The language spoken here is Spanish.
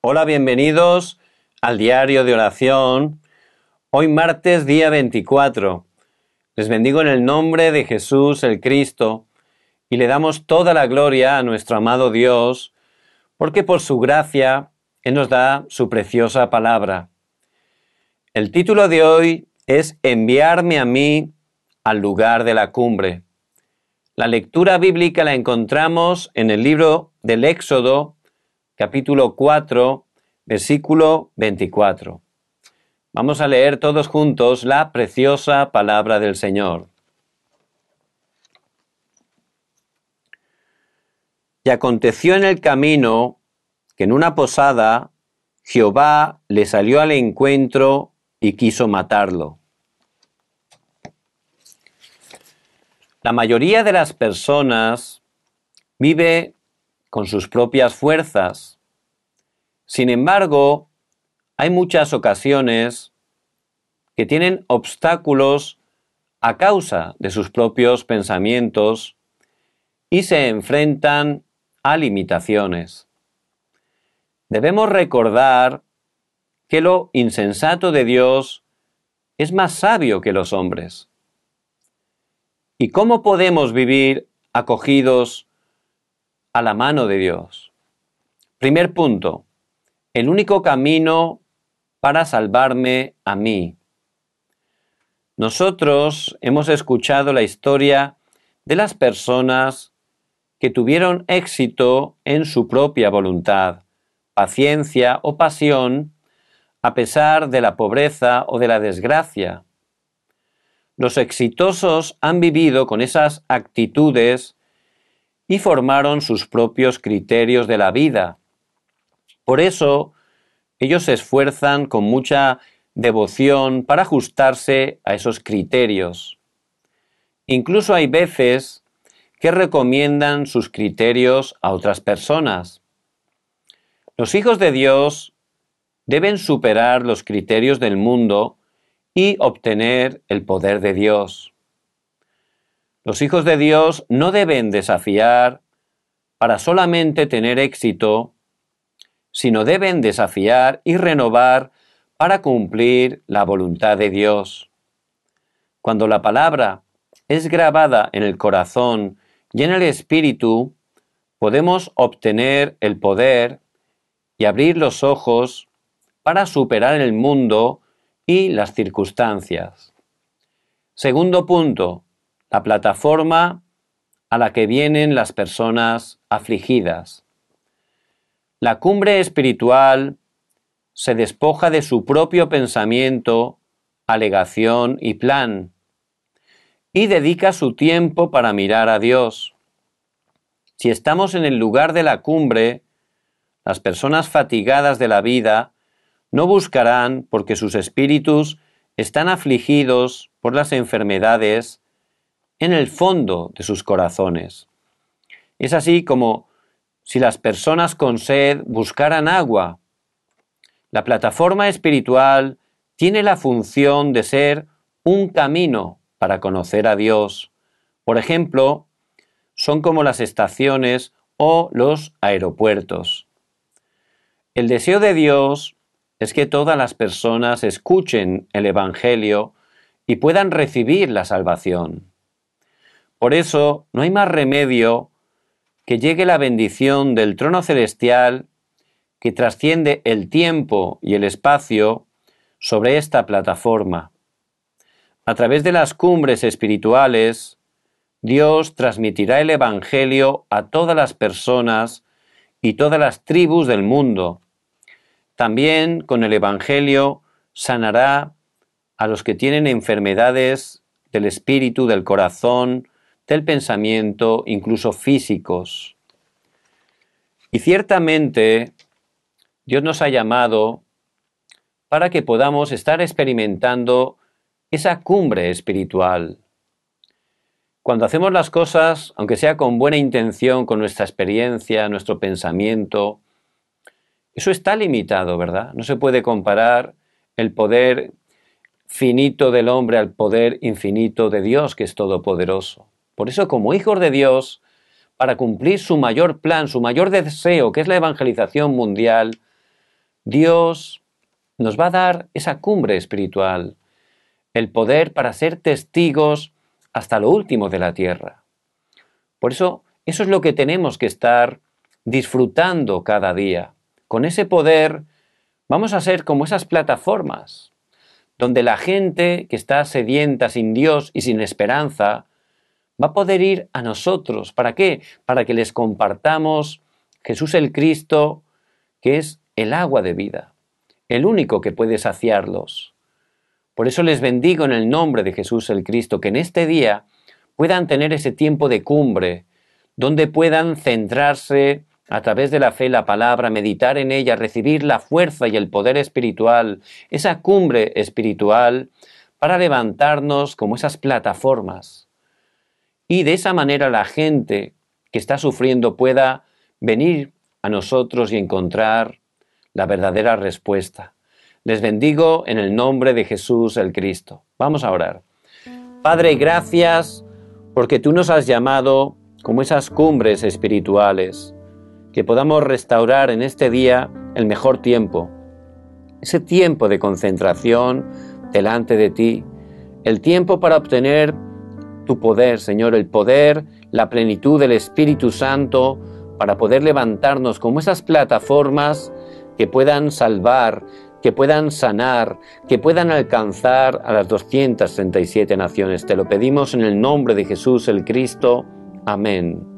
Hola, bienvenidos al diario de oración. Hoy martes día 24. Les bendigo en el nombre de Jesús el Cristo y le damos toda la gloria a nuestro amado Dios, porque por su gracia Él nos da su preciosa palabra. El título de hoy es Enviarme a mí al lugar de la cumbre. La lectura bíblica la encontramos en el libro del Éxodo, capítulo 4, versículo 24. Vamos a leer todos juntos la preciosa palabra del Señor. Y aconteció en el camino que en una posada Jehová le salió al encuentro y quiso matarlo. La mayoría de las personas vive con sus propias fuerzas. Sin embargo, hay muchas ocasiones que tienen obstáculos a causa de sus propios pensamientos y se enfrentan a limitaciones. Debemos recordar que lo insensato de Dios es más sabio que los hombres. ¿Y cómo podemos vivir acogidos a la mano de Dios. Primer punto, el único camino para salvarme a mí. Nosotros hemos escuchado la historia de las personas que tuvieron éxito en su propia voluntad, paciencia o pasión, a pesar de la pobreza o de la desgracia. Los exitosos han vivido con esas actitudes y formaron sus propios criterios de la vida. Por eso, ellos se esfuerzan con mucha devoción para ajustarse a esos criterios. Incluso hay veces que recomiendan sus criterios a otras personas. Los hijos de Dios deben superar los criterios del mundo y obtener el poder de Dios. Los hijos de Dios no deben desafiar para solamente tener éxito, sino deben desafiar y renovar para cumplir la voluntad de Dios. Cuando la palabra es grabada en el corazón y en el espíritu, podemos obtener el poder y abrir los ojos para superar el mundo y las circunstancias. Segundo punto, la plataforma a la que vienen las personas afligidas. La cumbre espiritual se despoja de su propio pensamiento, alegación y plan, y dedica su tiempo para mirar a Dios. Si estamos en el lugar de la cumbre, las personas fatigadas de la vida no buscarán porque sus espíritus están afligidos por las enfermedades en el fondo de sus corazones. Es así como si las personas con sed buscaran agua. La plataforma espiritual tiene la función de ser un camino para conocer a Dios. Por ejemplo, son como las estaciones o los aeropuertos. El deseo de Dios es que todas las personas escuchen el Evangelio y puedan recibir la salvación. Por eso no hay más remedio que llegue la bendición del trono celestial que trasciende el tiempo y el espacio sobre esta plataforma. A través de las cumbres espirituales, Dios transmitirá el Evangelio a todas las personas y todas las tribus del mundo. También con el Evangelio sanará a los que tienen enfermedades del espíritu, del corazón, del pensamiento, incluso físicos. Y ciertamente Dios nos ha llamado para que podamos estar experimentando esa cumbre espiritual. Cuando hacemos las cosas, aunque sea con buena intención, con nuestra experiencia, nuestro pensamiento, eso está limitado, ¿verdad? No se puede comparar el poder finito del hombre al poder infinito de Dios, que es todopoderoso. Por eso, como hijos de Dios, para cumplir su mayor plan, su mayor deseo, que es la evangelización mundial, Dios nos va a dar esa cumbre espiritual, el poder para ser testigos hasta lo último de la tierra. Por eso, eso es lo que tenemos que estar disfrutando cada día. Con ese poder vamos a ser como esas plataformas, donde la gente que está sedienta sin Dios y sin esperanza va a poder ir a nosotros. ¿Para qué? Para que les compartamos Jesús el Cristo, que es el agua de vida, el único que puede saciarlos. Por eso les bendigo en el nombre de Jesús el Cristo, que en este día puedan tener ese tiempo de cumbre, donde puedan centrarse a través de la fe, la palabra, meditar en ella, recibir la fuerza y el poder espiritual, esa cumbre espiritual, para levantarnos como esas plataformas. Y de esa manera la gente que está sufriendo pueda venir a nosotros y encontrar la verdadera respuesta. Les bendigo en el nombre de Jesús el Cristo. Vamos a orar. Padre, gracias porque tú nos has llamado como esas cumbres espirituales que podamos restaurar en este día el mejor tiempo, ese tiempo de concentración delante de ti, el tiempo para obtener tu poder, Señor, el poder, la plenitud del Espíritu Santo, para poder levantarnos como esas plataformas que puedan salvar, que puedan sanar, que puedan alcanzar a las 237 naciones. Te lo pedimos en el nombre de Jesús el Cristo. Amén.